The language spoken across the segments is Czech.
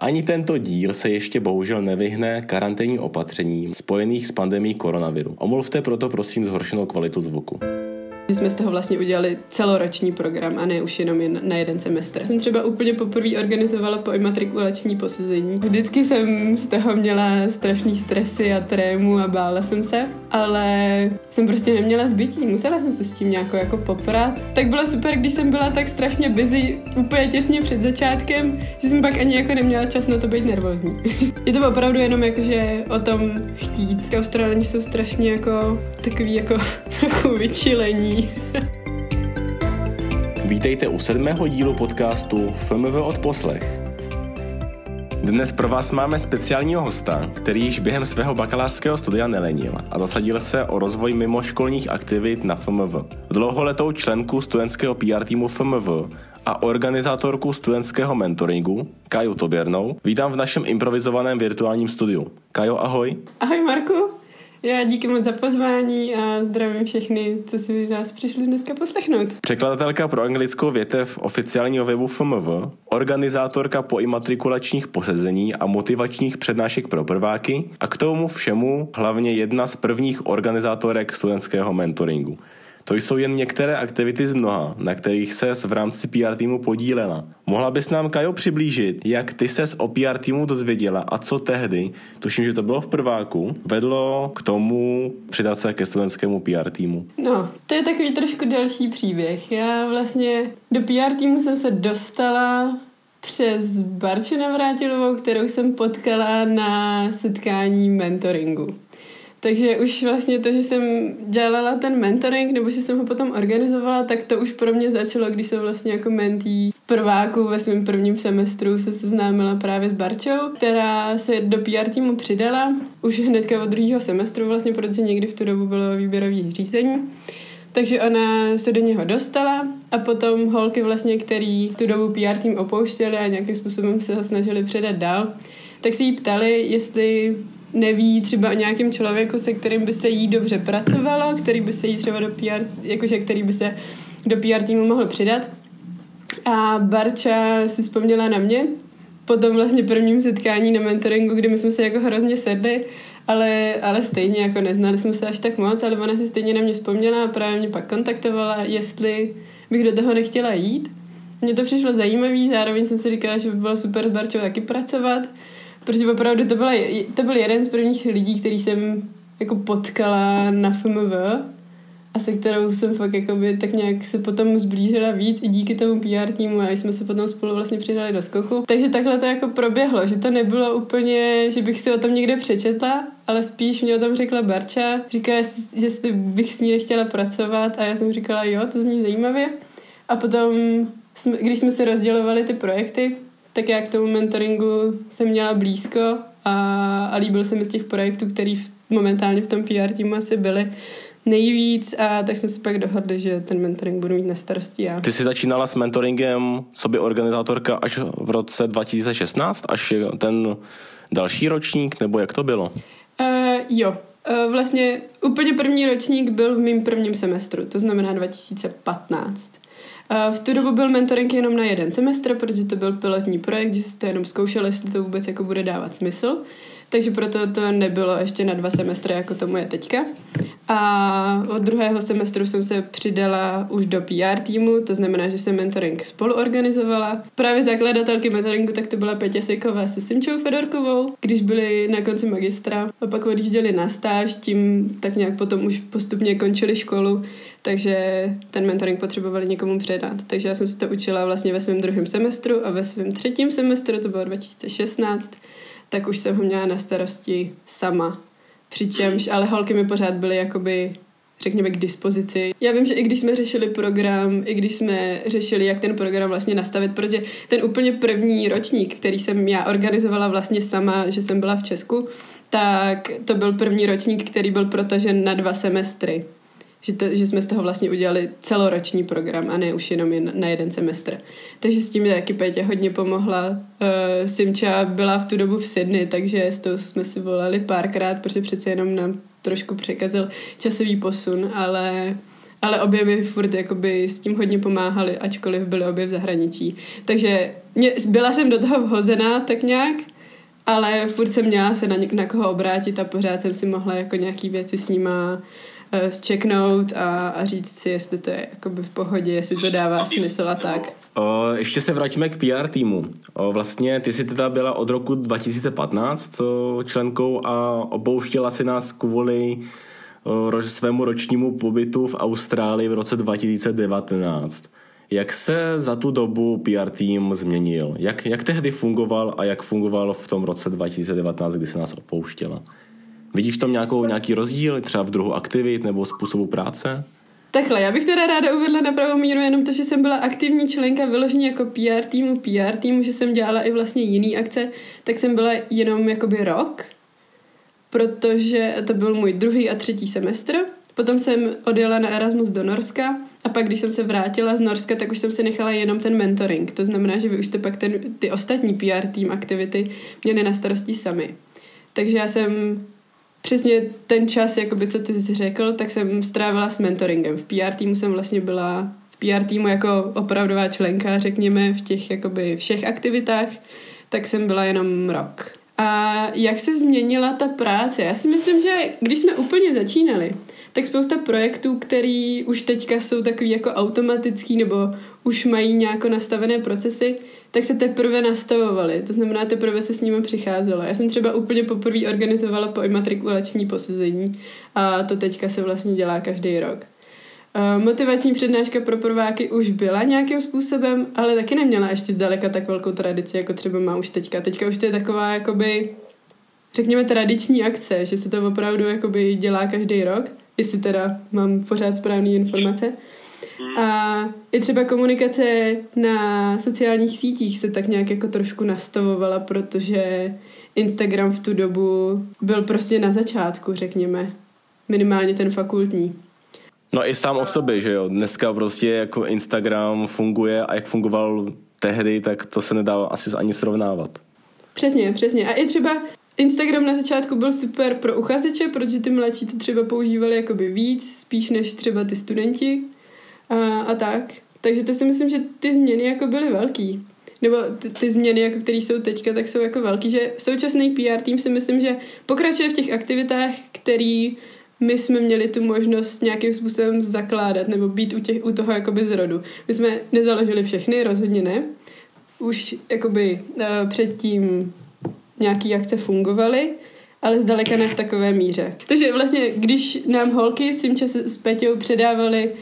Ani tento díl se ještě bohužel nevyhne karanténní opatřením spojených s pandemí koronaviru. Omluvte proto prosím zhoršenou kvalitu zvuku. Že jsme z toho vlastně udělali celoroční program a ne už jenom jen na jeden semestr. Jsem třeba úplně poprvé organizovala po imatrikulační posezení. Vždycky jsem z toho měla strašný stresy a trému a bála jsem se, ale jsem prostě neměla zbytí. Musela jsem se s tím nějak jako poprat. Tak bylo super, když jsem byla tak strašně busy úplně těsně před začátkem, že jsem pak ani jako neměla čas na to být nervózní. Je to opravdu jenom jakože o tom chtít. Australani jsou strašně jako takový jako trochu vyčilení Vítejte u sedmého dílu podcastu FMV od poslech. Dnes pro vás máme speciálního hosta, který již během svého bakalářského studia nelenil a zasadil se o rozvoj mimoškolních aktivit na FMV. Dlouholetou členku studentského PR týmu FMV a organizátorku studentského mentoringu, Kaju Toběrnou, vítám v našem improvizovaném virtuálním studiu. Kajo, ahoj. Ahoj Marku. Já díky moc za pozvání a zdravím všechny, co si nás přišli dneska poslechnout. Překladatelka pro anglickou větev oficiálního webu FMV, organizátorka po imatrikulačních posezení a motivačních přednášek pro prváky a k tomu všemu hlavně jedna z prvních organizátorek studentského mentoringu. To jsou jen některé aktivity z mnoha, na kterých se v rámci PR týmu podílela. Mohla bys nám, Kajo, přiblížit, jak ty ses o PR týmu dozvěděla a co tehdy, tuším, že to bylo v prváku, vedlo k tomu přidat se ke studentskému PR týmu? No, to je takový trošku další příběh. Já vlastně do PR týmu jsem se dostala přes Barču Navrátilovou, kterou jsem potkala na setkání mentoringu. Takže už vlastně to, že jsem dělala ten mentoring, nebo že jsem ho potom organizovala, tak to už pro mě začalo, když jsem vlastně jako mentý v prváku ve svém prvním semestru se seznámila právě s Barčou, která se do PR týmu přidala už hnedka od druhého semestru vlastně, protože někdy v tu dobu bylo výběrový řízení. Takže ona se do něho dostala a potom holky vlastně, který tu dobu PR tým opouštěli a nějakým způsobem se ho snažili předat dál, tak se jí ptali, jestli neví třeba o nějakém člověku, se kterým by se jí dobře pracovalo, který by se jí třeba do PR, jakože který by se do PR týmu mohl přidat. A Barča si vzpomněla na mě po tom vlastně prvním setkání na mentoringu, kdy my jsme se jako hrozně sedli, ale, ale stejně jako neznali jsme se až tak moc, ale ona si stejně na mě vzpomněla a právě mě pak kontaktovala, jestli bych do toho nechtěla jít. Mně to přišlo zajímavé, zároveň jsem si říkala, že by bylo super s Barčou taky pracovat Protože opravdu to, byla, to byl jeden z prvních lidí, který jsem jako potkala na FMV a se kterou jsem fakt jakoby tak nějak se potom zblížila víc i díky tomu PR týmu a jsme se potom spolu vlastně přidali do skoku. Takže takhle to jako proběhlo, že to nebylo úplně, že bych si o tom někde přečetla, ale spíš mě o tom řekla Barča. Říkala, že bych s ní nechtěla pracovat a já jsem říkala, jo, to zní zajímavě. A potom, když jsme se rozdělovali ty projekty, tak já k tomu mentoringu jsem měla blízko a, a líbil se mi z těch projektů, který v, momentálně v tom PR týmu asi byly nejvíc a tak jsme si pak dohodli, že ten mentoring budu mít na starosti já. Ty jsi začínala s mentoringem sobě organizátorka až v roce 2016, až ten další ročník, nebo jak to bylo? Uh, jo, uh, vlastně úplně první ročník byl v mém prvním semestru, to znamená 2015. V tu dobu byl mentoring jenom na jeden semestr, protože to byl pilotní projekt, že jste jenom zkoušeli, jestli to vůbec jako bude dávat smysl. Takže proto to nebylo ještě na dva semestry, jako tomu je teďka. A od druhého semestru jsem se přidala už do PR týmu, to znamená, že jsem mentoring spolu organizovala. Právě zakladatelky mentoringu, tak to byla Petě Sejková se Simčou Fedorkovou, když byli na konci magistra a pak odjížděli na stáž, tím tak nějak potom už postupně končili školu, takže ten mentoring potřebovali někomu předat. Takže já jsem se to učila vlastně ve svém druhém semestru a ve svém třetím semestru, to bylo 2016, tak už jsem ho měla na starosti sama. Přičemž, ale holky mi pořád byly jakoby řekněme, k dispozici. Já vím, že i když jsme řešili program, i když jsme řešili, jak ten program vlastně nastavit, protože ten úplně první ročník, který jsem já organizovala vlastně sama, že jsem byla v Česku, tak to byl první ročník, který byl protažen na dva semestry že, to, že jsme z toho vlastně udělali celoroční program a ne už jenom jen na jeden semestr. Takže s tím taky Pétě hodně pomohla. Uh, Simča byla v tu dobu v Sydney, takže s tou jsme si volali párkrát, protože přece jenom nám trošku překazil časový posun, ale ale obě mi furt jakoby s tím hodně pomáhali, ačkoliv byly obě v zahraničí. Takže mě, byla jsem do toho vhozená tak nějak, ale furt jsem měla se na, na koho obrátit a pořád jsem si mohla jako nějaký věci s nima zčeknout a, a říct si, jestli to je jakoby v pohodě, jestli to dává smysl a tak. O, ještě se vrátíme k PR týmu. O, vlastně ty jsi teda byla od roku 2015 o, členkou a opouštěla si nás kvůli o, svému ročnímu pobytu v Austrálii v roce 2019. Jak se za tu dobu PR tým změnil? Jak, jak tehdy fungoval a jak fungoval v tom roce 2019, kdy se nás opouštěla? Vidíš tam nějakou, nějaký rozdíl, třeba v druhu aktivit nebo způsobu práce? Takhle, já bych teda ráda uvedla na pravou míru jenom to, že jsem byla aktivní členka vyloženě jako PR týmu, PR týmu, že jsem dělala i vlastně jiný akce, tak jsem byla jenom jakoby rok, protože to byl můj druhý a třetí semestr. Potom jsem odjela na Erasmus do Norska a pak, když jsem se vrátila z Norska, tak už jsem si nechala jenom ten mentoring. To znamená, že vy už jste pak ten, ty ostatní PR tým aktivity měli na starosti sami. Takže já jsem přesně ten čas, jakoby, co ty jsi řekl, tak jsem strávila s mentoringem. V PR týmu jsem vlastně byla v PR týmu jako opravdová členka, řekněme, v těch jakoby všech aktivitách, tak jsem byla jenom rok. A jak se změnila ta práce? Já si myslím, že když jsme úplně začínali, tak spousta projektů, který už teďka jsou takový jako automatický nebo už mají nějak nastavené procesy, tak se teprve nastavovaly. To znamená, teprve se s nimi přicházelo. Já jsem třeba úplně poprvé organizovala po imatrikulační posezení a to teďka se vlastně dělá každý rok. Motivační přednáška pro prváky už byla nějakým způsobem, ale taky neměla ještě zdaleka tak velkou tradici, jako třeba má už teďka. Teďka už to je taková, jakoby, řekněme, tradiční akce, že se to opravdu jakoby dělá každý rok, jestli teda mám pořád správné informace. A i třeba komunikace na sociálních sítích se tak nějak jako trošku nastavovala, protože Instagram v tu dobu byl prostě na začátku, řekněme. Minimálně ten fakultní. No i sám o sobě, že jo. Dneska prostě jako Instagram funguje a jak fungoval tehdy, tak to se nedá asi ani srovnávat. Přesně, přesně. A i třeba Instagram na začátku byl super pro uchazeče, protože ty mladší to třeba používali jakoby víc, spíš než třeba ty studenti a, a tak. Takže to si myslím, že ty změny jako byly velký. Nebo ty, ty změny, jako které jsou teďka, tak jsou jako velký, že současný PR tým si myslím, že pokračuje v těch aktivitách, který my jsme měli tu možnost nějakým způsobem zakládat nebo být u, těch, u toho jakoby zrodu. My jsme nezaložili všechny, rozhodně ne. Už jakoby uh, předtím nějaký akce fungovaly, ale zdaleka ne v takové míře. Takže vlastně, když nám holky s tím časem s Peťou předávali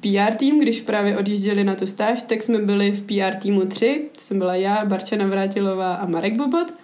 PR tým, když právě odjížděli na tu stáž, tak jsme byli v PR týmu 3, to jsem byla já, Barča Navrátilová a Marek Bobot.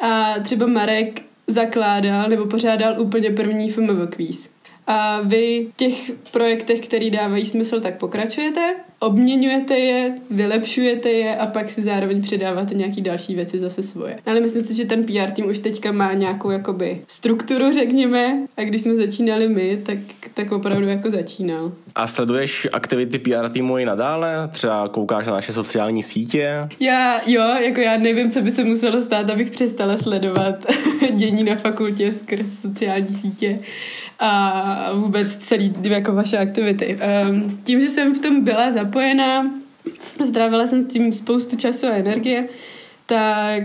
A třeba Marek zakládal nebo pořádal úplně první FMV kvíz. A vy v těch projektech, které dávají smysl, tak pokračujete, obměňujete je, vylepšujete je a pak si zároveň předáváte nějaký další věci zase svoje. Ale myslím si, že ten PR tým už teďka má nějakou jakoby strukturu, řekněme, a když jsme začínali my, tak, tak opravdu jako začínal. A sleduješ aktivity PR týmu i nadále? Třeba koukáš na naše sociální sítě? Já, jo, jako já nevím, co by se muselo stát, abych přestala sledovat dění na fakultě skrz sociální sítě a vůbec celý jako vaše aktivity. Um, tím, že jsem v tom byla zapojená, zdravila jsem s tím spoustu času a energie, tak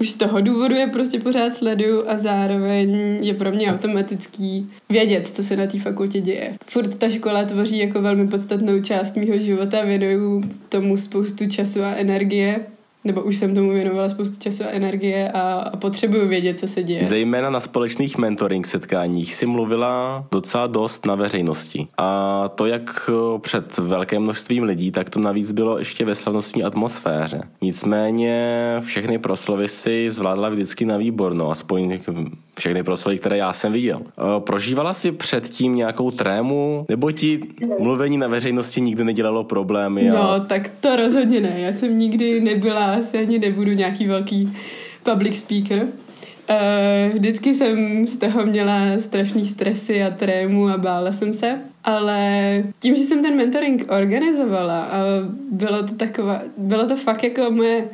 už z toho důvodu je prostě pořád sleduju a zároveň je pro mě automatický vědět, co se na té fakultě děje. Furt ta škola tvoří jako velmi podstatnou část mého života, věnuju tomu spoustu času a energie nebo už jsem tomu věnovala spoustu času a energie a, a potřebuju vědět, co se děje. Zejména na společných mentoring setkáních si mluvila docela dost na veřejnosti. A to jak před velkým množstvím lidí, tak to navíc bylo ještě ve slavnostní atmosféře. Nicméně všechny proslovy si zvládla vždycky na výborno, aspoň všechny proslovy, které já jsem viděl. Prožívala si předtím nějakou trému, nebo ti mluvení na veřejnosti nikdy nedělalo problémy? A... No, tak to rozhodně ne. Já jsem nikdy nebyla asi ani nebudu nějaký velký public speaker. Uh, vždycky jsem z toho měla strašný stresy a trému a bála jsem se, ale tím, že jsem ten mentoring organizovala a bylo to taková, bylo to fakt jako moje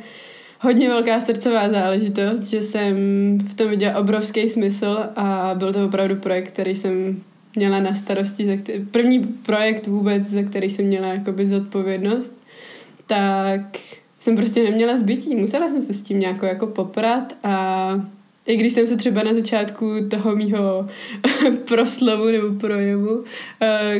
hodně velká srdcová záležitost, že jsem v tom viděla obrovský smysl a byl to opravdu projekt, který jsem měla na starosti, za který, první projekt vůbec, za který jsem měla jakoby zodpovědnost, tak jsem prostě neměla zbytí. Musela jsem se s tím nějak jako poprat a i když jsem se třeba na začátku toho mýho proslovu nebo projevu uh,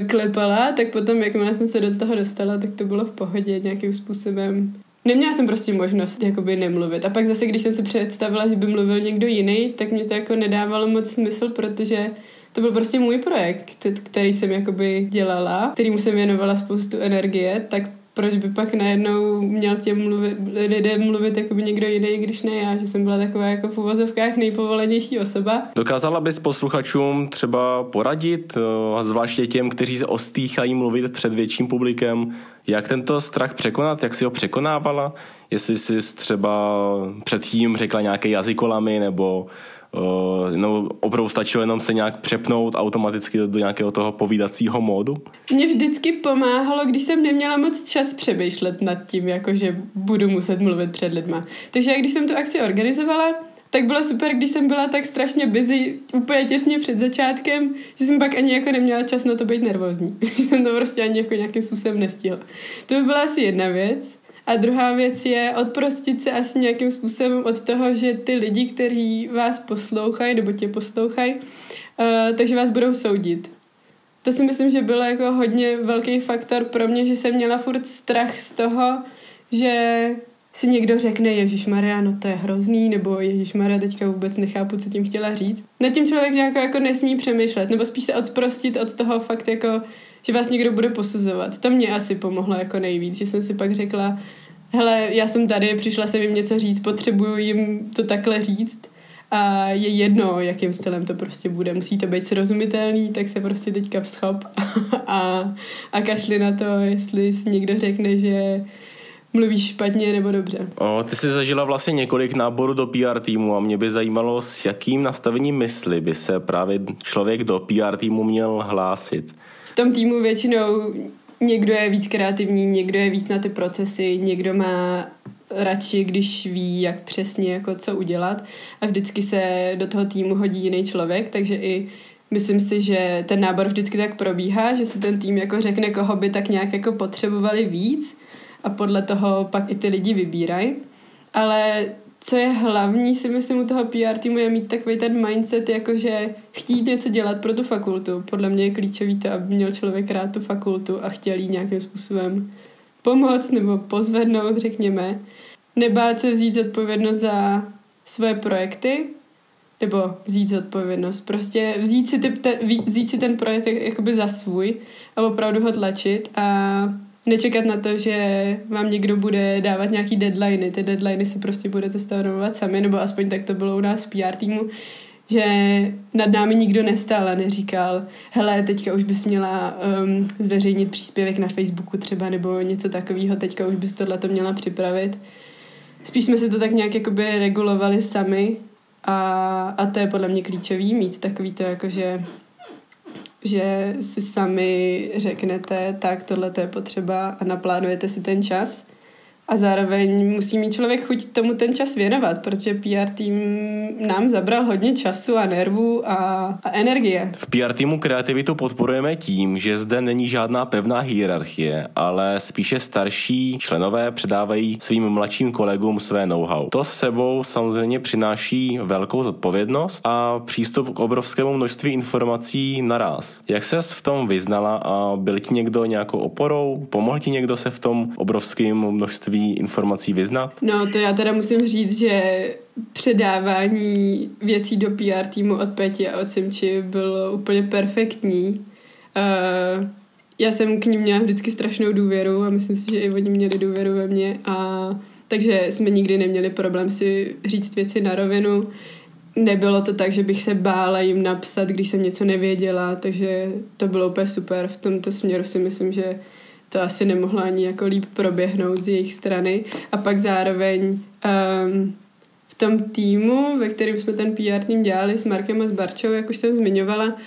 klepala, tak potom, jakmile jsem se do toho dostala, tak to bylo v pohodě nějakým způsobem. Neměla jsem prostě možnost jakoby nemluvit. A pak zase, když jsem si představila, že by mluvil někdo jiný, tak mě to jako nedávalo moc smysl, protože to byl prostě můj projekt, který jsem jakoby dělala, kterýmu jsem věnovala spoustu energie, tak proč by pak najednou měl těm mluvit, lidem mluvit jako by někdo jiný, když ne já, že jsem byla taková jako v uvozovkách nejpovolenější osoba. Dokázala bys posluchačům třeba poradit, eh, zvláště těm, kteří se ostýchají mluvit před větším publikem, jak tento strach překonat, jak si ho překonávala, jestli jsi třeba předtím řekla nějaké jazykolamy nebo Uh, no, opravdu stačilo jenom se nějak přepnout automaticky do, nějakého toho povídacího módu? Mně vždycky pomáhalo, když jsem neměla moc čas přemýšlet nad tím, jako že budu muset mluvit před lidma. Takže když jsem tu akci organizovala, tak bylo super, když jsem byla tak strašně busy úplně těsně před začátkem, že jsem pak ani jako neměla čas na to být nervózní. jsem to prostě ani jako nějakým způsobem nestihla. To by byla asi jedna věc. A druhá věc je odprostit se asi nějakým způsobem od toho, že ty lidi, kteří vás poslouchají nebo tě poslouchají, uh, takže vás budou soudit. To si myslím, že bylo jako hodně velký faktor pro mě, že jsem měla furt strach z toho, že si někdo řekne Ježíš Maria, no to je hrozný, nebo Ježíš Maria, teďka vůbec nechápu, co tím chtěla říct. Nad tím člověk nějak jako nesmí přemýšlet, nebo spíš se odsprostit od toho fakt jako, že vás někdo bude posuzovat. To mě asi pomohlo jako nejvíc, že jsem si pak řekla, hele, já jsem tady, přišla jsem jim něco říct, potřebuju jim to takhle říct a je jedno, jakým stylem to prostě bude. Musí to být srozumitelný, tak se prostě teďka vzchop a, a, a kašli na to, jestli si někdo řekne, že mluvíš špatně nebo dobře. O, ty jsi zažila vlastně několik náborů do PR týmu a mě by zajímalo, s jakým nastavením mysli by se právě člověk do PR týmu měl hlásit. V tom týmu většinou někdo je víc kreativní, někdo je víc na ty procesy, někdo má radši, když ví, jak přesně jako co udělat a vždycky se do toho týmu hodí jiný člověk, takže i myslím si, že ten nábor vždycky tak probíhá, že se ten tým jako řekne, koho by tak nějak jako potřebovali víc a podle toho pak i ty lidi vybírají. Ale co je hlavní, si myslím, u toho PR týmu je mít takový ten mindset, jakože chtít něco dělat pro tu fakultu. Podle mě je klíčový to, aby měl člověk rád tu fakultu a chtěl jí nějakým způsobem pomoct nebo pozvednout, řekněme. Nebát se vzít zodpovědnost za své projekty, nebo vzít zodpovědnost. Prostě vzít si, te, vzít si ten projekt jakoby za svůj a opravdu ho tlačit a nečekat na to, že vám někdo bude dávat nějaký deadliny. Ty deadliny si prostě budete stanovovat sami, nebo aspoň tak to bylo u nás v PR týmu, že nad námi nikdo nestál a neříkal, hele, teďka už bys měla um, zveřejnit příspěvek na Facebooku třeba, nebo něco takového, teďka už bys tohle to měla připravit. Spíš jsme se to tak nějak jakoby regulovali sami a, a to je podle mě klíčový, mít takový to jako, že si sami řeknete, tak tohle je potřeba a naplánujete si ten čas a zároveň musí mít člověk chuť tomu ten čas věnovat, protože PR tým nám zabral hodně času a nervů a, a energie. V PR týmu kreativitu podporujeme tím, že zde není žádná pevná hierarchie, ale spíše starší členové předávají svým mladším kolegům své know-how. To s sebou samozřejmě přináší velkou zodpovědnost a přístup k obrovskému množství informací naraz. Jak ses v tom vyznala a byl ti někdo nějakou oporou? Pomohl ti někdo se v tom obrovském množství informací vyznat? No, to já teda musím říct, že předávání věcí do PR týmu od Peti a od Simči bylo úplně perfektní. Uh, já jsem k ním měla vždycky strašnou důvěru a myslím si, že i oni měli důvěru ve mě a takže jsme nikdy neměli problém si říct věci na rovinu. Nebylo to tak, že bych se bála jim napsat, když jsem něco nevěděla, takže to bylo úplně super. V tomto směru si myslím, že to asi nemohlo ani jako líp proběhnout z jejich strany. A pak zároveň um, v tom týmu, ve kterém jsme ten PR tým dělali s Markem a s Barčou, jak už jsem zmiňovala,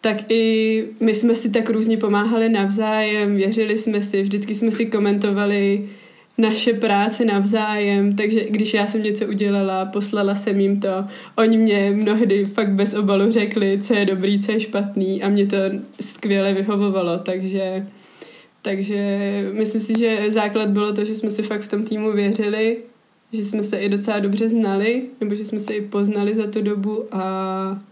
tak i my jsme si tak různě pomáhali navzájem, věřili jsme si, vždycky jsme si komentovali naše práce navzájem, takže když já jsem něco udělala, poslala jsem jim to, oni mě mnohdy fakt bez obalu řekli, co je dobrý, co je špatný a mě to skvěle vyhovovalo, takže takže myslím si, že základ bylo to, že jsme si fakt v tom týmu věřili, že jsme se i docela dobře znali, nebo že jsme se i poznali za tu dobu a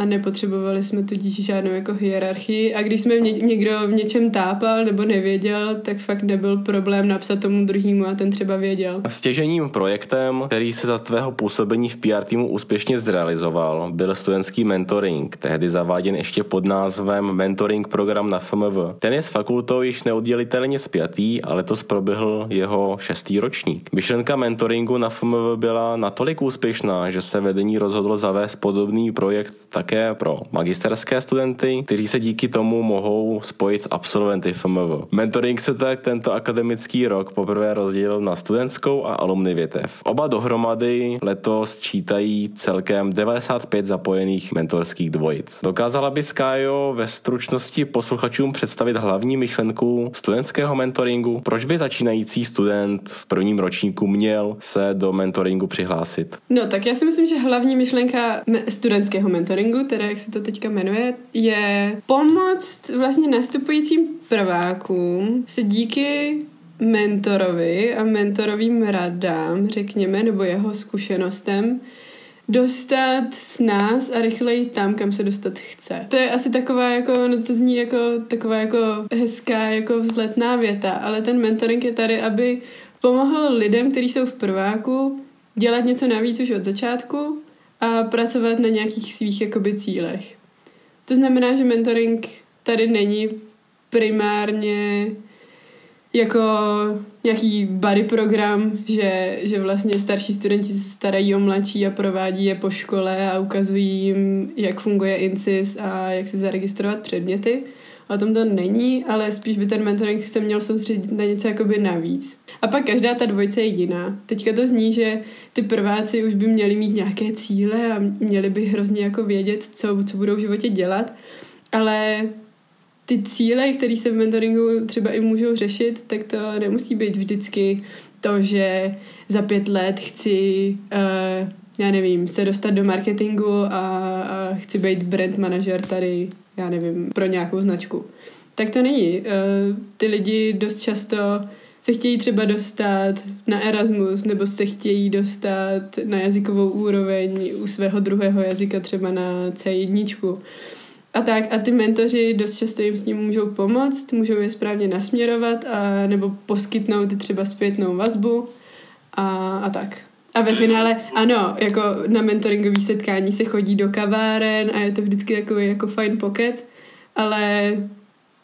a nepotřebovali jsme tudíž žádnou jako hierarchii a když jsme mě, někdo v něčem tápal nebo nevěděl, tak fakt nebyl problém napsat tomu druhému a ten třeba věděl. Stěžením projektem, který se za tvého působení v PR týmu úspěšně zrealizoval, byl studentský mentoring, tehdy zaváděn ještě pod názvem Mentoring program na FMV. Ten je s fakultou již neoddělitelně spjatý a letos proběhl jeho šestý ročník. Myšlenka mentoringu na FMV byla natolik úspěšná, že se vedení rozhodlo zavést podobný projekt tak také pro magisterské studenty, kteří se díky tomu mohou spojit s absolventy FMV. Mentoring se tak tento akademický rok poprvé rozdělil na studentskou a alumny větev. Oba dohromady letos čítají celkem 95 zapojených mentorských dvojic. Dokázala by Skájo ve stručnosti posluchačům představit hlavní myšlenku studentského mentoringu? Proč by začínající student v prvním ročníku měl se do mentoringu přihlásit? No tak já si myslím, že hlavní myšlenka studentského mentoringu teda jak se to teďka jmenuje, je pomoct vlastně nastupujícím prvákům se díky mentorovi a mentorovým radám, řekněme, nebo jeho zkušenostem, dostat s nás a rychleji tam, kam se dostat chce. To je asi taková jako, no to zní jako taková jako hezká, jako vzletná věta, ale ten mentoring je tady, aby pomohl lidem, kteří jsou v prváku, dělat něco navíc už od začátku a pracovat na nějakých svých jakoby cílech. To znamená, že mentoring tady není primárně jako nějaký body program, že, že vlastně starší studenti se starají o mladší a provádí je po škole a ukazují jim, jak funguje INSIS a jak si zaregistrovat předměty, o tom to není, ale spíš by ten mentoring se měl soustředit na něco jakoby navíc. A pak každá ta dvojce je jiná. Teďka to zní, že ty prváci už by měli mít nějaké cíle a měli by hrozně jako vědět, co, co budou v životě dělat, ale ty cíle, které se v mentoringu třeba i můžou řešit, tak to nemusí být vždycky to, že za pět let chci, uh, já nevím, se dostat do marketingu a, a chci být brand manažer tady já nevím, pro nějakou značku. Tak to není. Eh, ty lidi dost často se chtějí třeba dostat na Erasmus nebo se chtějí dostat na jazykovou úroveň u svého druhého jazyka třeba na C1. A tak, a ty mentoři dost často jim s ním můžou pomoct, můžou je správně nasměrovat a nebo poskytnout třeba zpětnou vazbu a, a tak. A ve finále, ano, jako na mentoringový setkání se chodí do kaváren a je to vždycky takový jako fajn pokec, ale,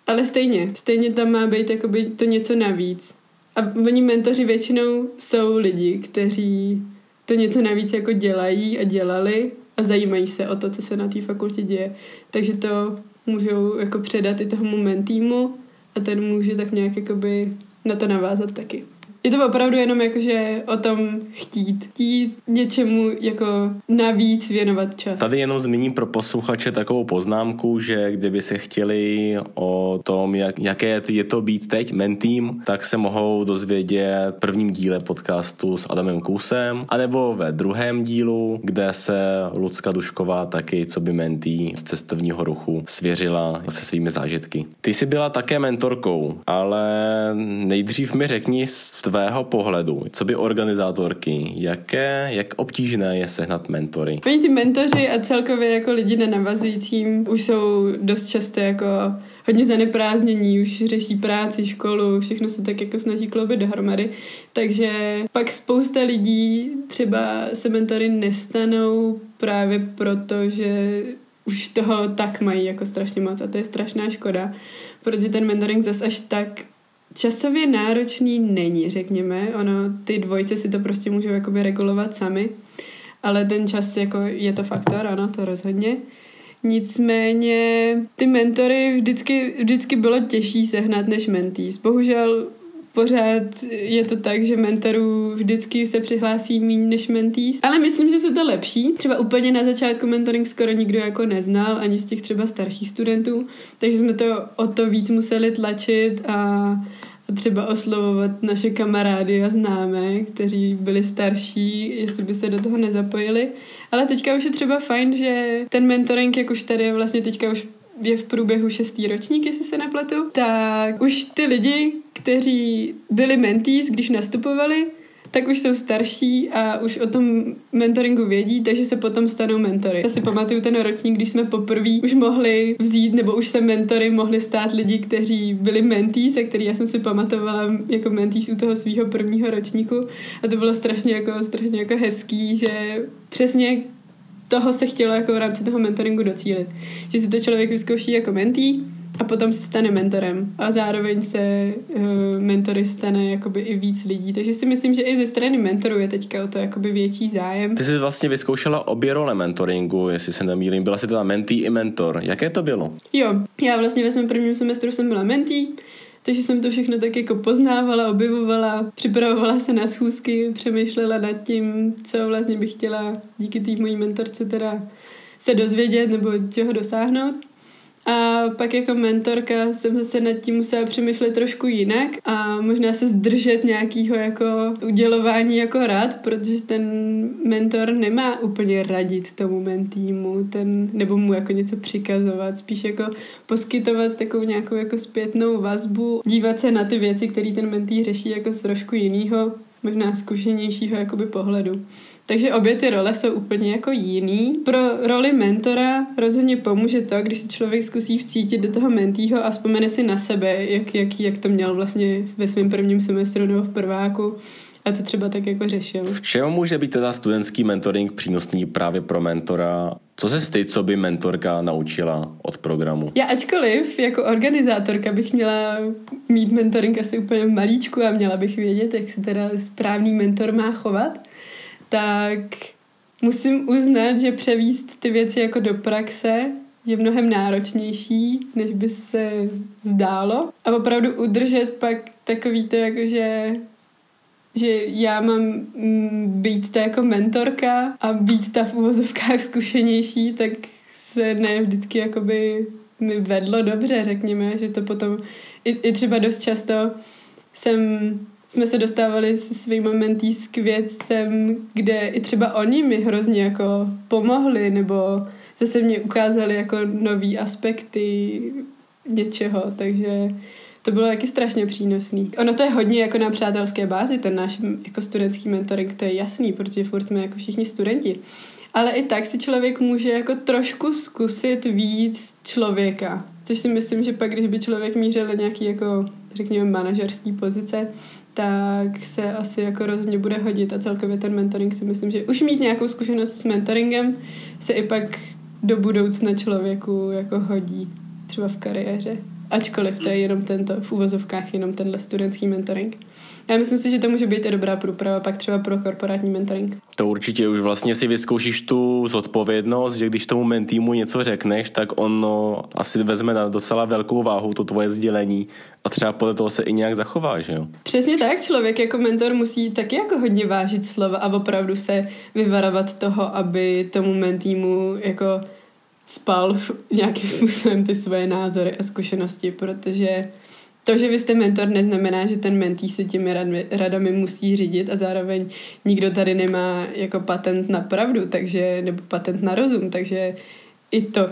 ale stejně, stejně tam má být jakoby to něco navíc. A oni mentoři většinou jsou lidi, kteří to něco navíc jako dělají a dělali a zajímají se o to, co se na té fakultě děje. Takže to můžou jako předat i tomu mentýmu a ten může tak nějak jakoby na to navázat taky. Je to opravdu jenom jakože o tom chtít. Chtít něčemu jako navíc věnovat čas. Tady jenom zmíním pro posluchače takovou poznámku, že kdyby se chtěli o tom, jak, jaké je to být teď mentým, tak se mohou dozvědět v prvním díle podcastu s Adamem Kusem, anebo ve druhém dílu, kde se Lucka Dušková taky, co by mentý z cestovního ruchu, svěřila se svými zážitky. Ty jsi byla také mentorkou, ale nejdřív mi řekni z tvého pohledu, co by organizátorky, jaké, jak obtížné je sehnat mentory? Oni ty mentoři a celkově jako lidi na navazujícím už jsou dost často jako hodně zaneprázdnění, už řeší práci, školu, všechno se tak jako snaží kloubit dohromady. Takže pak spousta lidí třeba se mentory nestanou právě proto, že už toho tak mají jako strašně moc a to je strašná škoda, protože ten mentoring zase až tak časově náročný není, řekněme. Ono, ty dvojce si to prostě můžou jakoby regulovat sami, ale ten čas jako je to faktor, ano, to rozhodně. Nicméně ty mentory vždycky, vždycky bylo těžší sehnat než mentís. Bohužel pořád je to tak, že mentorů vždycky se přihlásí méně než mentís. Ale myslím, že se to lepší. Třeba úplně na začátku mentoring skoro nikdo jako neznal, ani z těch třeba starších studentů, takže jsme to o to víc museli tlačit a a třeba oslovovat naše kamarády a známé, kteří byli starší, jestli by se do toho nezapojili. Ale teďka už je třeba fajn, že ten mentoring, jak už tady je vlastně teďka už je v průběhu šestý ročník, jestli se nepletu, tak už ty lidi, kteří byli mentees, když nastupovali, tak už jsou starší a už o tom mentoringu vědí, takže se potom stanou mentory. Já si pamatuju ten ročník, když jsme poprvé už mohli vzít, nebo už se mentory mohli stát lidi, kteří byli mentees a který já jsem si pamatovala jako mentees u toho svého prvního ročníku a to bylo strašně jako, strašně jako hezký, že přesně toho se chtělo jako v rámci toho mentoringu docílit. Že si to člověk vyzkouší jako mentý a potom se stane mentorem a zároveň se uh, mentory stane jakoby i víc lidí. Takže si myslím, že i ze strany mentorů je teďka o to jakoby větší zájem. Ty jsi vlastně vyzkoušela obě role mentoringu, jestli se nemýlím. Byla jsi teda mentý i mentor. Jaké to bylo? Jo, já vlastně ve svém prvním semestru jsem byla mentý, takže jsem to všechno tak jako poznávala, objevovala, připravovala se na schůzky, přemýšlela nad tím, co vlastně bych chtěla díky té mojí mentorce teda se dozvědět nebo čeho dosáhnout. A pak jako mentorka jsem zase nad tím musela přemýšlet trošku jinak a možná se zdržet nějakého jako udělování jako rad, protože ten mentor nemá úplně radit tomu mentýmu, ten, nebo mu jako něco přikazovat, spíš jako poskytovat takovou nějakou jako zpětnou vazbu, dívat se na ty věci, které ten mentý řeší jako z trošku jiného, možná zkušenějšího jakoby pohledu. Takže obě ty role jsou úplně jako jiný. Pro roli mentora rozhodně pomůže to, když se člověk zkusí vcítit do toho mentího a vzpomene si na sebe, jak, jak, jak to měl vlastně ve svém prvním semestru nebo v prváku a to třeba tak jako řešil. V čem může být teda studentský mentoring přínosný právě pro mentora? Co se ty, co by mentorka naučila od programu? Já ačkoliv jako organizátorka bych měla mít mentoring asi úplně malíčku a měla bych vědět, jak se teda správný mentor má chovat, tak musím uznat, že převíst ty věci jako do praxe je mnohem náročnější, než by se zdálo. A opravdu udržet pak takový to, jako že, já mám mm, být ta jako mentorka a být ta v uvozovkách zkušenější, tak se ne vždycky jakoby mi vedlo dobře, řekněme, že to potom i, i třeba dost často jsem jsme se dostávali se svými mentý k věcem, kde i třeba oni mi hrozně jako pomohli, nebo zase mě ukázali jako nový aspekty něčeho, takže to bylo taky strašně přínosný. Ono to je hodně jako na přátelské bázi, ten náš jako studentský mentoring, to je jasný, protože furt jsme jako všichni studenti. Ale i tak si člověk může jako trošku zkusit víc člověka. Což si myslím, že pak, když by člověk mířil nějaký jako, řekněme, manažerský pozice, tak se asi jako rozhodně bude hodit a celkově ten mentoring si myslím, že už mít nějakou zkušenost s mentoringem se i pak do budoucna člověku jako hodí třeba v kariéře. Ačkoliv to je jenom tento, v uvozovkách jenom tenhle studentský mentoring. Já myslím si, že to může být i dobrá průprava pak třeba pro korporátní mentoring. To určitě už vlastně si vyzkoušíš tu zodpovědnost, že když tomu mentýmu něco řekneš, tak on no, asi vezme na docela velkou váhu to tvoje sdělení a třeba podle toho se i nějak zachová, že jo? Přesně tak, člověk jako mentor musí taky jako hodně vážit slova a opravdu se vyvarovat toho, aby tomu mentýmu jako spal nějakým způsobem ty svoje názory a zkušenosti, protože to, že vy jste mentor, neznamená, že ten mentý se těmi radami musí řídit a zároveň nikdo tady nemá jako patent na pravdu, takže, nebo patent na rozum, takže i to,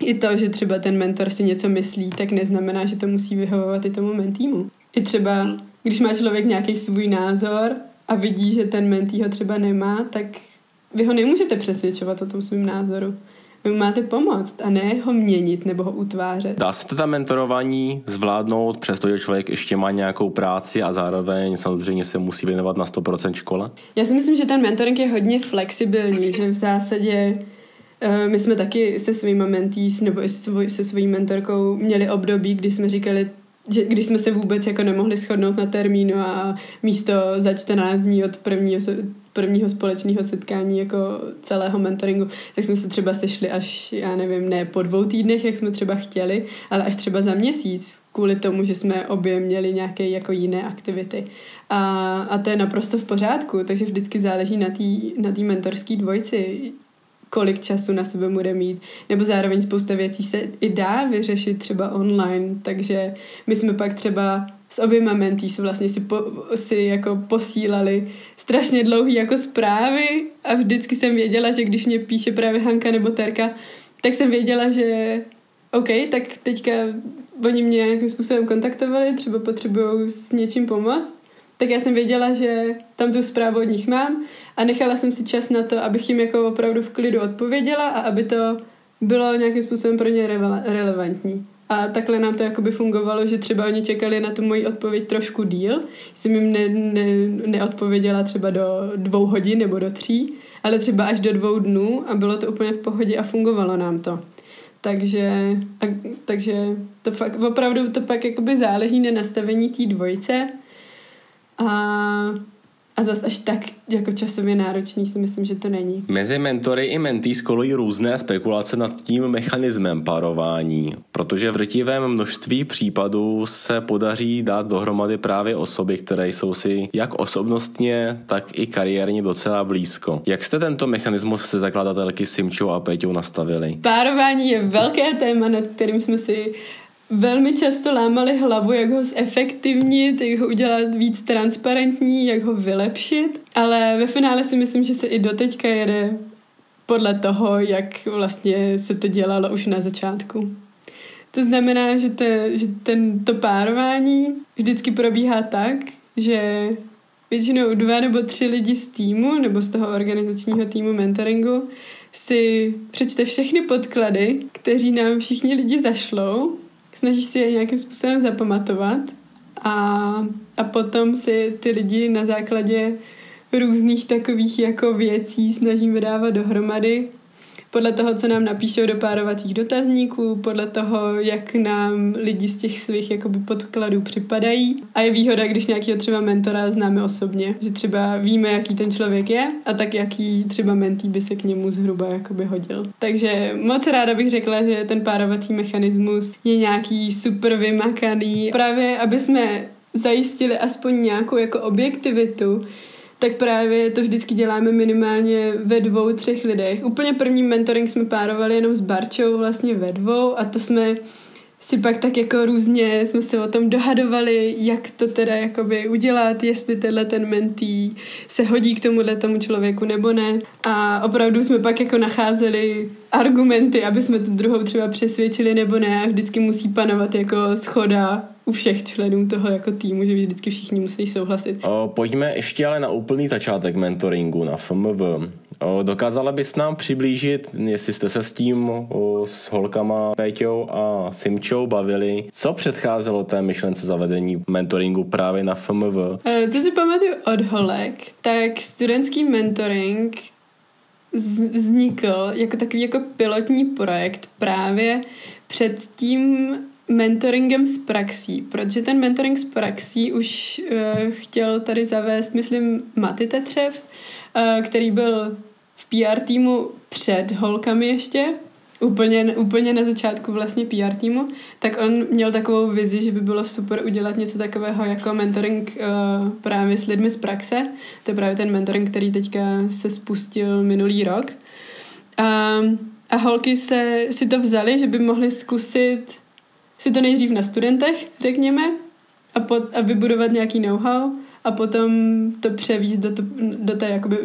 i to, že třeba ten mentor si něco myslí, tak neznamená, že to musí vyhovovat i tomu mentýmu. I třeba, když má člověk nějaký svůj názor a vidí, že ten mentý ho třeba nemá, tak vy ho nemůžete přesvědčovat o tom svém názoru. Vy máte pomoct a ne ho měnit nebo ho utvářet. Dá se teda mentorování zvládnout, přestože člověk ještě má nějakou práci a zároveň samozřejmě se musí věnovat na 100% škole? Já si myslím, že ten mentoring je hodně flexibilní, že v zásadě eh, my jsme taky se svými mentees nebo i se svojí mentorkou měli období, kdy jsme říkali, že když jsme se vůbec jako nemohli shodnout na termínu a místo za 14 dní od prvního, prvního společného setkání jako celého mentoringu, tak jsme se třeba sešli až, já nevím, ne po dvou týdnech, jak jsme třeba chtěli, ale až třeba za měsíc, kvůli tomu, že jsme obě měli nějaké jako jiné aktivity. A, a to je naprosto v pořádku, takže vždycky záleží na té na tý mentorské dvojci, kolik času na sebe bude mít. Nebo zároveň spousta věcí se i dá vyřešit třeba online, takže my jsme pak třeba s oběma mentý si vlastně si, po, si jako posílali strašně dlouhý jako zprávy a vždycky jsem věděla, že když mě píše právě Hanka nebo Terka, tak jsem věděla, že OK, tak teďka oni mě nějakým způsobem kontaktovali, třeba potřebují s něčím pomoct, tak já jsem věděla, že tam tu zprávu od nich mám a nechala jsem si čas na to, abych jim jako opravdu v klidu odpověděla a aby to bylo nějakým způsobem pro ně relevantní. A takhle nám to jakoby fungovalo, že třeba oni čekali na tu moji odpověď trošku díl. Jsem jim ne, ne, neodpověděla třeba do dvou hodin nebo do tří, ale třeba až do dvou dnů a bylo to úplně v pohodě a fungovalo nám to. Takže, a, takže to fakt, opravdu to pak jakoby záleží na nastavení té dvojice a a zas až tak jako časově náročný si myslím, že to není. Mezi mentory i mentý skolují různé spekulace nad tím mechanismem parování, protože v drtivém množství případů se podaří dát dohromady právě osoby, které jsou si jak osobnostně, tak i kariérně docela blízko. Jak jste tento mechanismus se zakladatelky Simčou a Péťou nastavili? Párování je velké téma, nad kterým jsme si velmi často lámali hlavu, jak ho zefektivnit, jak ho udělat víc transparentní, jak ho vylepšit, ale ve finále si myslím, že se i doteďka jede podle toho, jak vlastně se to dělalo už na začátku. To znamená, že, te, že ten, to párování vždycky probíhá tak, že většinou dva nebo tři lidi z týmu nebo z toho organizačního týmu mentoringu si přečte všechny podklady, kteří nám všichni lidi zašlou snažíš si je nějakým způsobem zapamatovat a, a potom si ty lidi na základě různých takových jako věcí snažím vydávat dohromady podle toho, co nám napíšou do párovacích dotazníků, podle toho, jak nám lidi z těch svých jakoby podkladů připadají. A je výhoda, když nějakého třeba mentora známe osobně, že třeba víme, jaký ten člověk je a tak jaký třeba mentý by se k němu zhruba jakoby hodil. Takže moc ráda bych řekla, že ten párovací mechanismus je nějaký super vymakaný. Právě, aby jsme zajistili aspoň nějakou jako objektivitu, tak právě to vždycky děláme minimálně ve dvou, třech lidech. Úplně první mentoring jsme párovali jenom s Barčou vlastně ve dvou a to jsme si pak tak jako různě jsme se o tom dohadovali, jak to teda jakoby udělat, jestli tenhle ten mentý se hodí k tomuhle tomu člověku nebo ne. A opravdu jsme pak jako nacházeli argumenty, aby jsme tu druhou třeba přesvědčili nebo ne. A vždycky musí panovat jako schoda u všech členů toho jako týmu, že vždycky všichni musí souhlasit. O, pojďme ještě ale na úplný začátek mentoringu na FMV. O, dokázala bys nám přiblížit, jestli jste se s tím o, s holkama Péťou a Simčou bavili, co předcházelo té myšlence zavedení mentoringu právě na FMV? E, co si pamatuju od holek, tak studentský mentoring vznikl jako takový jako pilotní projekt právě před tím mentoringem z praxí, protože ten mentoring z praxí už uh, chtěl tady zavést, myslím, Maty Tetřev, uh, který byl v PR týmu před holkami ještě, úplně, úplně na začátku vlastně PR týmu, tak on měl takovou vizi, že by bylo super udělat něco takového jako mentoring uh, právě s lidmi z praxe. To je právě ten mentoring, který teďka se spustil minulý rok. Um, a holky se, si to vzali, že by mohly zkusit si to nejdřív na studentech, řekněme, a, pot, a vybudovat nějaký know-how a potom to převíst do, to, do té jakoby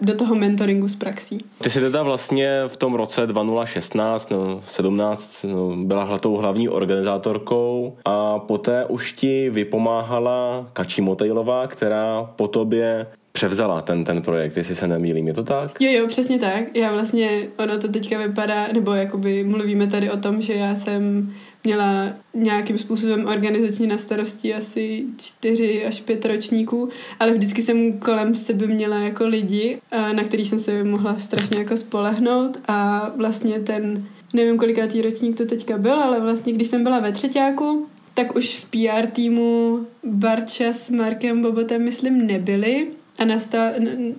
do toho mentoringu z praxí. Ty jsi teda vlastně v tom roce 2016 no 17 no, byla hlatou hlavní organizátorkou a poté už ti vypomáhala Kači Motejlová, která po tobě převzala ten, ten projekt, jestli se nemýlím, je to tak? Jo, jo, přesně tak. Já vlastně, ono to teďka vypadá, nebo jakoby mluvíme tady o tom, že já jsem měla nějakým způsobem organizačně na starosti asi čtyři až pět ročníků, ale vždycky jsem kolem sebe měla jako lidi, na který jsem se mohla strašně jako spolehnout a vlastně ten, nevím kolikátý ročník to teďka byl, ale vlastně když jsem byla ve třetíku, tak už v PR týmu Barča s Markem Bobotem myslím nebyli, a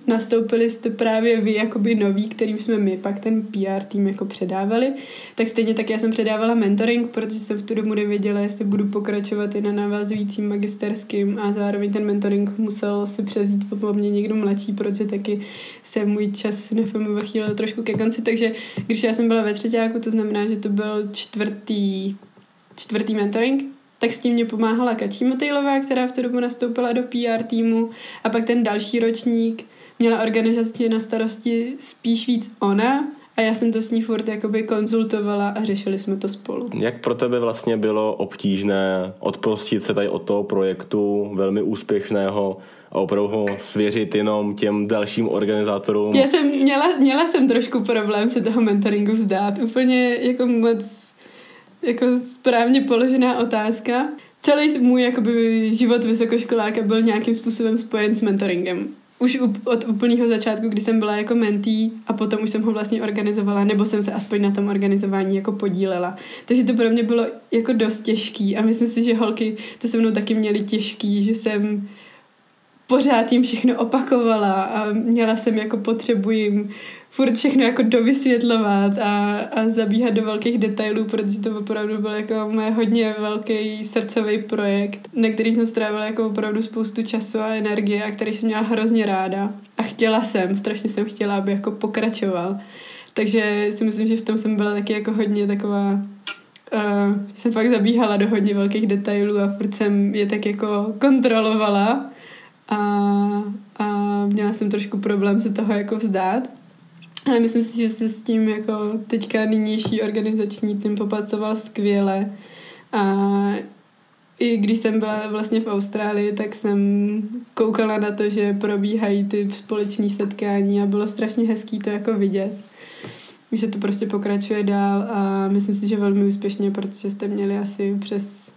nastoupili jste právě vy jakoby noví, kterým jsme my pak ten PR tým jako předávali, tak stejně tak já jsem předávala mentoring, protože jsem v tu dobu nevěděla, jestli budu pokračovat i na navazujícím magisterským a zároveň ten mentoring musel si převzít po mě někdo mladší, protože taky se můj čas nefilmu chvíli trošku ke konci, takže když já jsem byla ve třetíku, to znamená, že to byl čtvrtý, čtvrtý mentoring, tak s tím mě pomáhala Kačí Motejlová, která v tu dobu nastoupila do PR týmu a pak ten další ročník měla organizaci na starosti spíš víc ona, a já jsem to s ní furt jakoby konzultovala a řešili jsme to spolu. Jak pro tebe vlastně bylo obtížné odprostit se tady od toho projektu velmi úspěšného a opravdu ho svěřit jenom těm dalším organizátorům? Já jsem měla, měla jsem trošku problém se toho mentoringu vzdát. Úplně jako moc jako správně položená otázka. Celý můj jakoby, život vysokoškoláka byl nějakým způsobem spojen s mentoringem už od úplného začátku, kdy jsem byla jako mentý a potom už jsem ho vlastně organizovala, nebo jsem se aspoň na tom organizování jako podílela. Takže to pro mě bylo jako dost těžký a myslím si, že holky to se mnou taky měly těžký, že jsem pořád jim všechno opakovala a měla jsem jako potřebu jim furt všechno jako dovysvětlovat a, a zabíhat do velkých detailů, protože to opravdu byl jako moje hodně velký srdcový projekt, na který jsem strávila jako opravdu spoustu času a energie a který jsem měla hrozně ráda. A chtěla jsem, strašně jsem chtěla, aby jako pokračoval. Takže si myslím, že v tom jsem byla taky jako hodně taková Uh, jsem fakt zabíhala do hodně velkých detailů a furt jsem je tak jako kontrolovala a, a měla jsem trošku problém se toho jako vzdát. Ale myslím si, že se s tím jako teďka nynější organizační tým popacoval skvěle. A i když jsem byla vlastně v Austrálii, tak jsem koukala na to, že probíhají ty společní setkání a bylo strašně hezký to jako vidět. Že to prostě pokračuje dál a myslím si, že velmi úspěšně, protože jste měli asi přes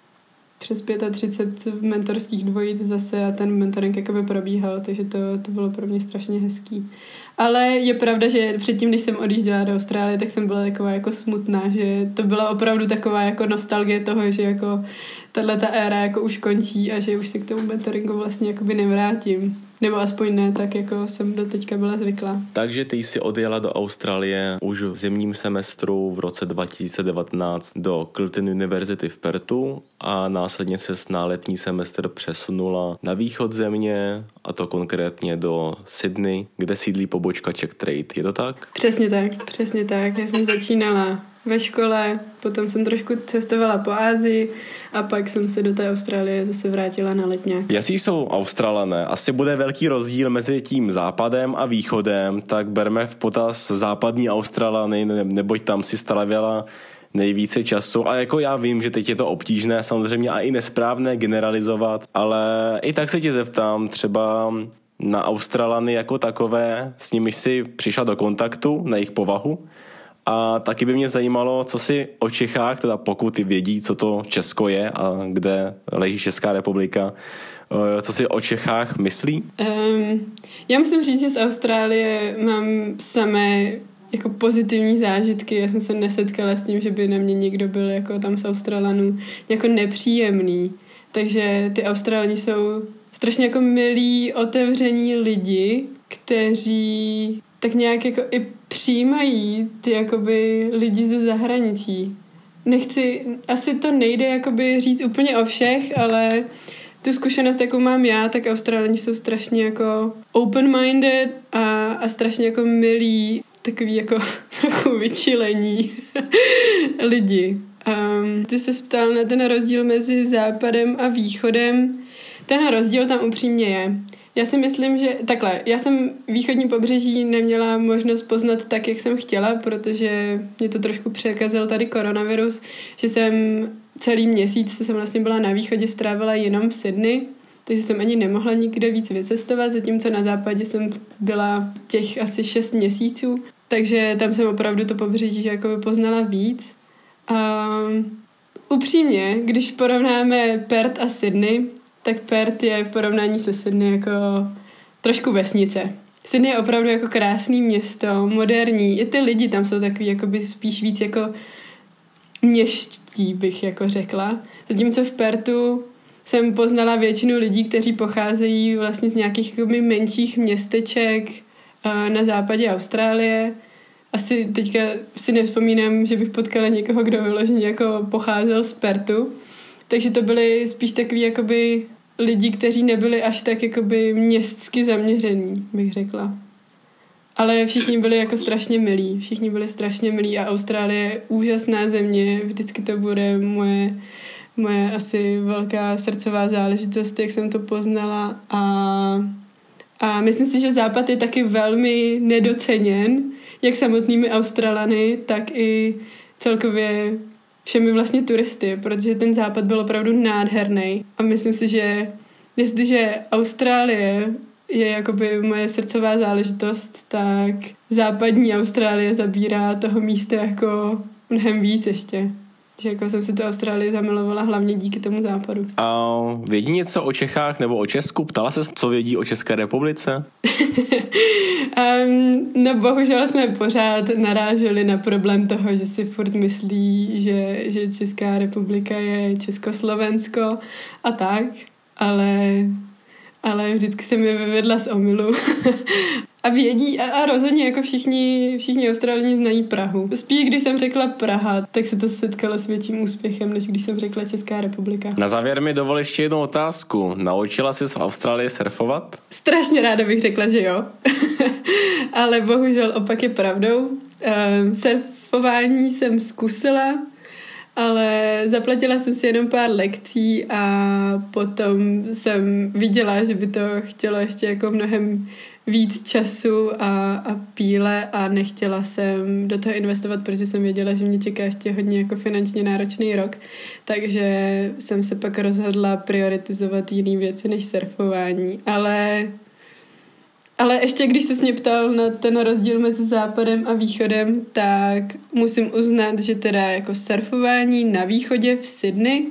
přes 35 mentorských dvojic zase a ten mentoring jakoby probíhal, takže to, to bylo pro mě strašně hezký. Ale je pravda, že předtím, než jsem odjížděla do Austrálie, tak jsem byla taková jako smutná, že to byla opravdu taková jako nostalgie toho, že jako tahle ta éra jako už končí a že už se k tomu mentoringu vlastně jakoby nevrátím. Nebo aspoň ne, tak jako jsem do teďka byla zvyklá. Takže ty jsi odjela do Austrálie už v zimním semestru v roce 2019 do Clinton University v Pertu a následně se na letní semestr přesunula na východ země a to konkrétně do Sydney, kde sídlí pobočka Czech Trade. Je to tak? Přesně tak, přesně tak. Já jsem začínala ve škole, potom jsem trošku cestovala po Ázii a pak jsem se do té Austrálie zase vrátila na letňák. Jaký jsou Australané? Asi bude velký rozdíl mezi tím západem a východem, tak berme v potaz západní Australany, neboť tam si stavěla nejvíce času a jako já vím, že teď je to obtížné samozřejmě a i nesprávné generalizovat, ale i tak se tě zeptám třeba na Australany jako takové, s nimi si přišla do kontaktu, na jejich povahu a taky by mě zajímalo, co si o Čechách, teda pokud ty vědí, co to Česko je a kde leží Česká republika, eh, co si o Čechách myslí? Um, já musím říct, že z Austrálie mám samé jako pozitivní zážitky. Já jsem se nesetkala s tím, že by na mě někdo byl jako tam z Australanů jako nepříjemný. Takže ty Australani jsou strašně jako milí, otevření lidi, kteří tak nějak jako i přijímají ty jakoby lidi ze zahraničí. Nechci, asi to nejde jakoby říct úplně o všech, ale tu zkušenost, jakou mám já, tak Australani jsou strašně jako open-minded a, a strašně jako milí, takový jako trochu vyčilení lidi. Um, ty se ptal na ten rozdíl mezi západem a východem. Ten rozdíl tam upřímně je. Já si myslím, že takhle, já jsem východní pobřeží neměla možnost poznat tak, jak jsem chtěla, protože mě to trošku překazil tady koronavirus, že jsem celý měsíc, co jsem vlastně byla na východě, strávila jenom v Sydney, takže jsem ani nemohla nikde víc vycestovat, zatímco na západě jsem byla těch asi šest měsíců, takže tam jsem opravdu to pobřeží jako poznala víc. A upřímně, když porovnáme Perth a Sydney, tak Perth je v porovnání se Sydney jako trošku vesnice. Sydney je opravdu jako krásný město, moderní. I ty lidi tam jsou takový jakoby spíš víc jako měští, bych jako řekla. Zatímco v Pertu jsem poznala většinu lidí, kteří pocházejí vlastně z nějakých jakoby menších městeček eh, na západě Austrálie. Asi teďka si nevzpomínám, že bych potkala někoho, kdo vyloženě jako pocházel z Pertu. Takže to byly spíš takový jakoby lidi, kteří nebyli až tak jakoby městsky zaměření, bych řekla. Ale všichni byli jako strašně milí. Všichni byli strašně milí a Austrálie je úžasná země. Vždycky to bude moje moje asi velká srdcová záležitost, jak jsem to poznala a, a myslím si, že Západ je taky velmi nedoceněn, jak samotnými Australany, tak i celkově všemi vlastně turisty, protože ten západ byl opravdu nádherný. A myslím si, že jestliže Austrálie je jakoby moje srdcová záležitost, tak západní Austrálie zabírá toho místa jako mnohem víc ještě. Že jako jsem si tu Austrálii zamilovala hlavně díky tomu západu. A vědí něco o Čechách nebo o Česku? Ptala se, co vědí o České republice? um, no bohužel jsme pořád naráželi na problém toho, že si furt myslí, že, že Česká republika je Československo a tak, ale ale vždycky jsem je vyvedla z omylu. a vědí, a, a rozhodně jako všichni, všichni Australani znají Prahu. Spíš, když jsem řekla Praha, tak se to setkalo s větším úspěchem, než když jsem řekla Česká republika. Na závěr mi dovol ještě jednu otázku. Naučila jsi v Austrálii surfovat? Strašně ráda bych řekla, že jo. ale bohužel opak je pravdou. Um, surfování jsem zkusila, ale zaplatila jsem si jenom pár lekcí a potom jsem viděla, že by to chtělo ještě jako mnohem víc času a, a píle a nechtěla jsem do toho investovat, protože jsem věděla, že mě čeká ještě hodně jako finančně náročný rok, takže jsem se pak rozhodla prioritizovat jiné věci než surfování, ale ale ještě když se mě ptal na ten rozdíl mezi západem a východem, tak musím uznat, že teda jako surfování na východě v Sydney,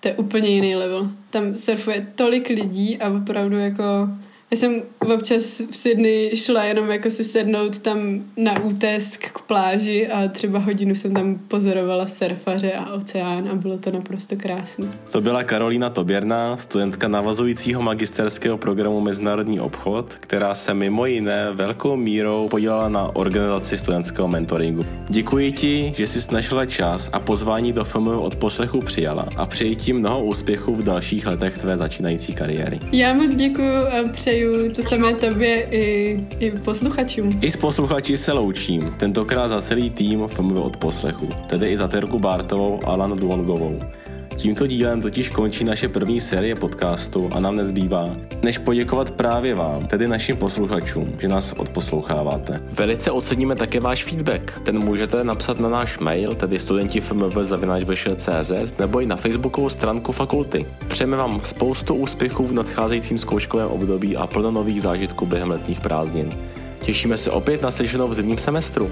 to je úplně jiný level. Tam surfuje tolik lidí a opravdu jako já jsem občas v Sydney šla jenom jako si sednout tam na útesk k pláži a třeba hodinu jsem tam pozorovala surfaře a oceán a bylo to naprosto krásné. To byla Karolína Toběrná, studentka navazujícího magisterského programu Mezinárodní obchod, která se mimo jiné velkou mírou podílela na organizaci studentského mentoringu. Děkuji ti, že jsi našla čas a pozvání do filmu od poslechu přijala a přeji ti mnoho úspěchů v dalších letech tvé začínající kariéry. Já moc děkuji a přeji přeju to samé tobě i, i posluchačům. I s posluchači se loučím, tentokrát za celý tým FMV od poslechu, tedy i za Terku Bartovou a Lanu Duongovou. Tímto dílem totiž končí naše první série podcastu a nám nezbývá, než poděkovat právě vám, tedy našim posluchačům, že nás odposloucháváte. Velice oceníme také váš feedback. Ten můžete napsat na náš mail, tedy studentifmv.cz nebo i na facebookovou stránku fakulty. Přejeme vám spoustu úspěchů v nadcházejícím zkouškovém období a plno nových zážitků během letních prázdnin. Těšíme se opět na slyšenou v zimním semestru.